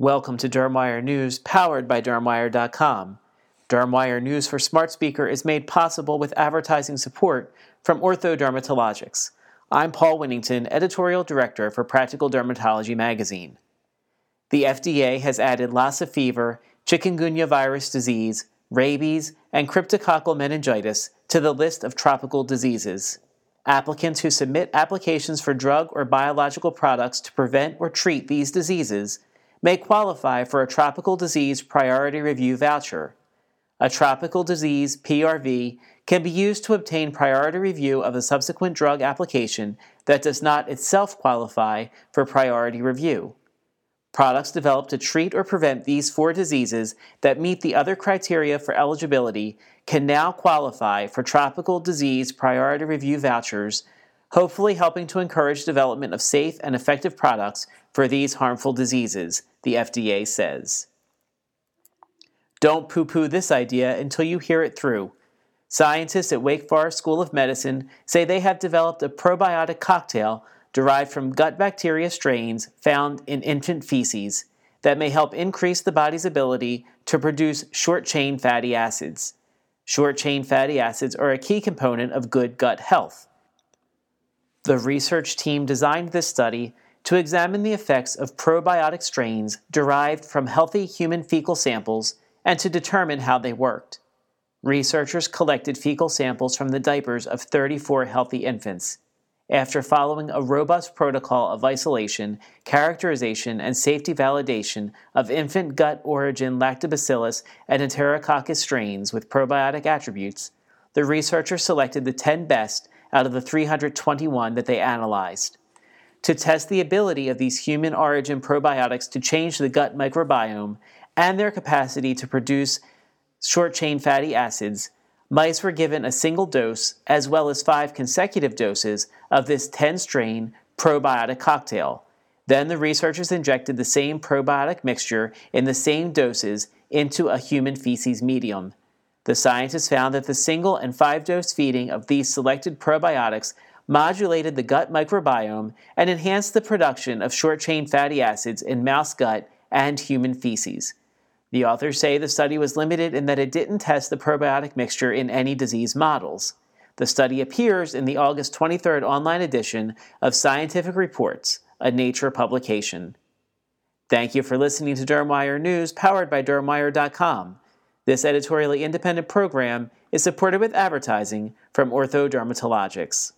Welcome to Dermwire News, powered by Dermwire.com. Dermwire News for Smart Speaker is made possible with advertising support from Ortho Dermatologics. I'm Paul Winnington, Editorial Director for Practical Dermatology Magazine. The FDA has added Lassa fever, chikungunya virus disease, rabies, and cryptococcal meningitis to the list of tropical diseases. Applicants who submit applications for drug or biological products to prevent or treat these diseases may qualify for a tropical disease priority review voucher. A tropical disease PRV can be used to obtain priority review of a subsequent drug application that does not itself qualify for priority review. Products developed to treat or prevent these four diseases that meet the other criteria for eligibility can now qualify for tropical disease priority review vouchers hopefully helping to encourage development of safe and effective products for these harmful diseases, the FDA says. Don't poo poo this idea until you hear it through. Scientists at Wake Forest School of Medicine say they have developed a probiotic cocktail derived from gut bacteria strains found in infant feces that may help increase the body's ability to produce short chain fatty acids. Short chain fatty acids are a key component of good gut health. The research team designed this study to examine the effects of probiotic strains derived from healthy human fecal samples and to determine how they worked. Researchers collected fecal samples from the diapers of 34 healthy infants. After following a robust protocol of isolation, characterization, and safety validation of infant gut origin lactobacillus and enterococcus strains with probiotic attributes, the researchers selected the 10 best out of the 321 that they analyzed. To test the ability of these human origin probiotics to change the gut microbiome and their capacity to produce short chain fatty acids, mice were given a single dose as well as five consecutive doses of this 10 strain probiotic cocktail. Then the researchers injected the same probiotic mixture in the same doses into a human feces medium. The scientists found that the single and five dose feeding of these selected probiotics modulated the gut microbiome and enhanced the production of short chain fatty acids in mouse gut and human feces. The authors say the study was limited in that it didn't test the probiotic mixture in any disease models. The study appears in the August 23rd online edition of Scientific Reports, a Nature publication. Thank you for listening to Dermwire News, powered by Dermwire.com. This editorially independent program is supported with advertising from Ortho Dermatologics.